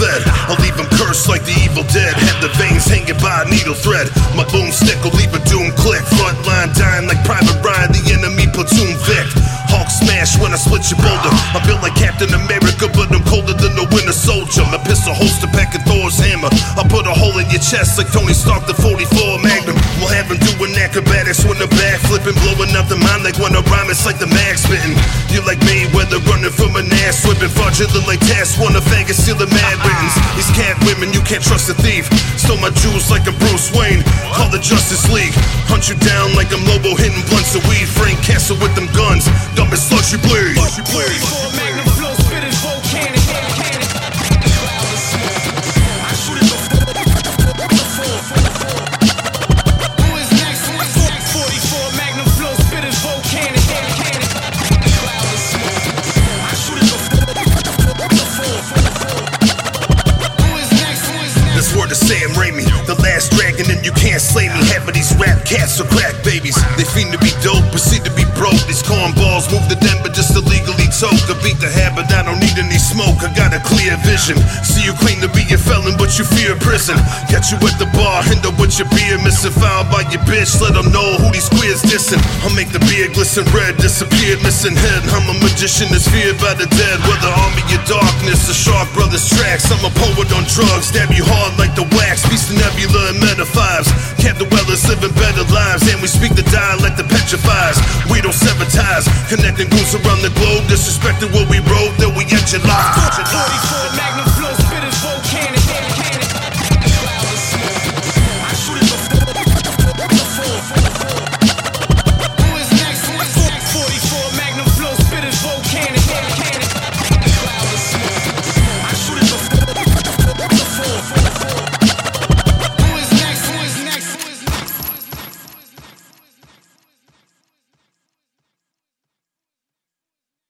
fed. I'll leave them cursed like the evil dead. Had the veins hanging by a needle thread. My boomstick will leave a doom click. Front line dying like Private Ryan, the enemy platoon Vic. Hulk smash when I split your boulder. I'm built like Captain America, but I'm colder than the winter soldier. My pistol holster packing Thor's hammer. I'll put a hole in your chest like Tony Stark, the 44 Magnum. We'll have him doing acrobatics when the back flipping, blowing up the mind like when I rhyme, it's like the mag spitting. Ass whipping, fraudulent like Task, one of faggot stealing mad riddance. These cat women, you can't trust a thief. Stole my jewels like a Bruce Wayne. Call the Justice League. Hunt you down like I'm Lobo hitting blunts of weed. Frank Castle with them guns. Dumb as slush you bleed. Flow, and you can't slay me. Half of these rap cats are crack babies. They fiend to be dope, proceed to be broke. These cornballs move to Denver just to legally toke. To beat the habit, I don't need any smoke. I got a clear vision. See you claim to be a felon, but you fear prison. Catch you at the bar, end up with your beer missing. Found by your bitch, let them know who these queers dissing. I'll make the beer glisten red, disappear, missing head. I'm a magician that's feared by the dead. Whether army of darkness or Shark Brothers tracks, I'm a poet on drugs. Stab you hard the Nebula and meta fives. Captain Weller's living better lives, and we speak the dialect that petrifies. We don't sever ties, connecting groups around the globe. Disrespecting what we wrote, then we life. 44 Magnum